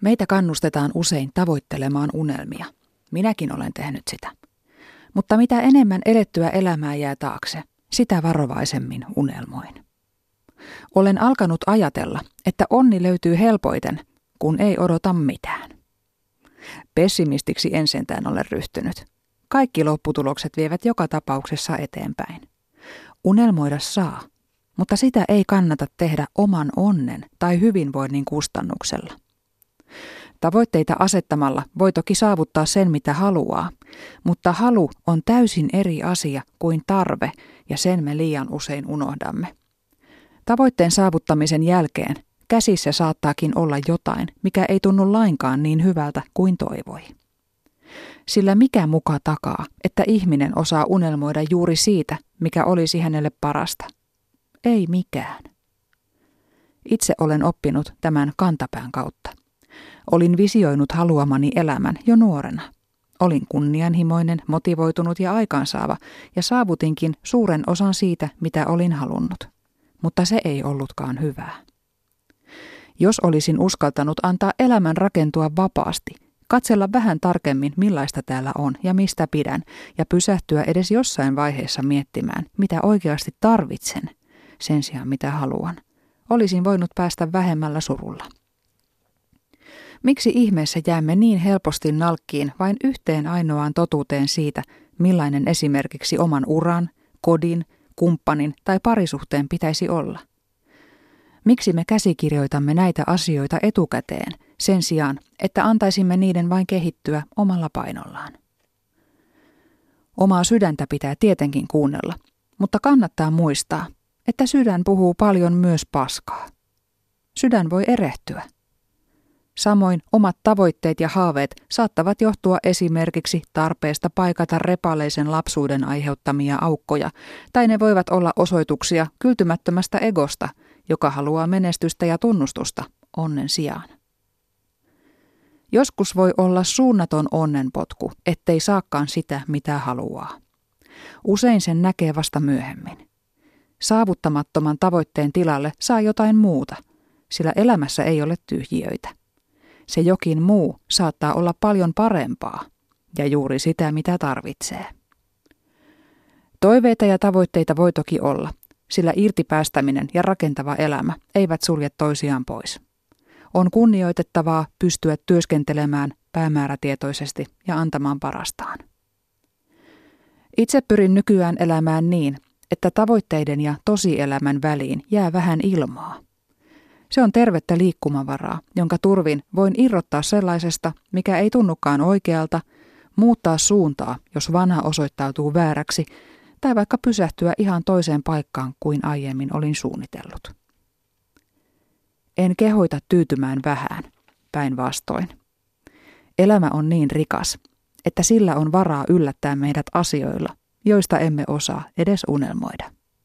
Meitä kannustetaan usein tavoittelemaan unelmia. Minäkin olen tehnyt sitä. Mutta mitä enemmän elettyä elämää jää taakse, sitä varovaisemmin unelmoin. Olen alkanut ajatella, että onni löytyy helpoiten, kun ei odota mitään. Pessimistiksi en sentään ole ryhtynyt. Kaikki lopputulokset vievät joka tapauksessa eteenpäin. Unelmoida saa, mutta sitä ei kannata tehdä oman onnen tai hyvinvoinnin kustannuksella. Tavoitteita asettamalla voi toki saavuttaa sen, mitä haluaa, mutta halu on täysin eri asia kuin tarve, ja sen me liian usein unohdamme. Tavoitteen saavuttamisen jälkeen käsissä saattaakin olla jotain, mikä ei tunnu lainkaan niin hyvältä kuin toivoi. Sillä mikä muka takaa, että ihminen osaa unelmoida juuri siitä, mikä olisi hänelle parasta? Ei mikään. Itse olen oppinut tämän kantapään kautta. Olin visioinut haluamani elämän jo nuorena. Olin kunnianhimoinen, motivoitunut ja aikaansaava ja saavutinkin suuren osan siitä, mitä olin halunnut. Mutta se ei ollutkaan hyvää. Jos olisin uskaltanut antaa elämän rakentua vapaasti, katsella vähän tarkemmin millaista täällä on ja mistä pidän ja pysähtyä edes jossain vaiheessa miettimään, mitä oikeasti tarvitsen, sen sijaan mitä haluan, olisin voinut päästä vähemmällä surulla. Miksi ihmeessä jäämme niin helposti nalkkiin vain yhteen ainoaan totuuteen siitä, millainen esimerkiksi oman uran, kodin, kumppanin tai parisuhteen pitäisi olla? Miksi me käsikirjoitamme näitä asioita etukäteen sen sijaan, että antaisimme niiden vain kehittyä omalla painollaan? Omaa sydäntä pitää tietenkin kuunnella, mutta kannattaa muistaa, että sydän puhuu paljon myös paskaa. Sydän voi erehtyä. Samoin omat tavoitteet ja haaveet saattavat johtua esimerkiksi tarpeesta paikata repaleisen lapsuuden aiheuttamia aukkoja, tai ne voivat olla osoituksia kyltymättömästä egosta, joka haluaa menestystä ja tunnustusta onnen sijaan. Joskus voi olla suunnaton onnenpotku, ettei saakaan sitä, mitä haluaa. Usein sen näkee vasta myöhemmin. Saavuttamattoman tavoitteen tilalle saa jotain muuta, sillä elämässä ei ole tyhjiöitä se jokin muu saattaa olla paljon parempaa ja juuri sitä, mitä tarvitsee. Toiveita ja tavoitteita voi toki olla, sillä irtipäästäminen ja rakentava elämä eivät sulje toisiaan pois. On kunnioitettavaa pystyä työskentelemään päämäärätietoisesti ja antamaan parastaan. Itse pyrin nykyään elämään niin, että tavoitteiden ja tosielämän väliin jää vähän ilmaa – se on tervettä liikkumavaraa, jonka turvin voin irrottaa sellaisesta, mikä ei tunnukaan oikealta, muuttaa suuntaa, jos vanha osoittautuu vääräksi, tai vaikka pysähtyä ihan toiseen paikkaan kuin aiemmin olin suunnitellut. En kehoita tyytymään vähän, päinvastoin. Elämä on niin rikas, että sillä on varaa yllättää meidät asioilla, joista emme osaa edes unelmoida.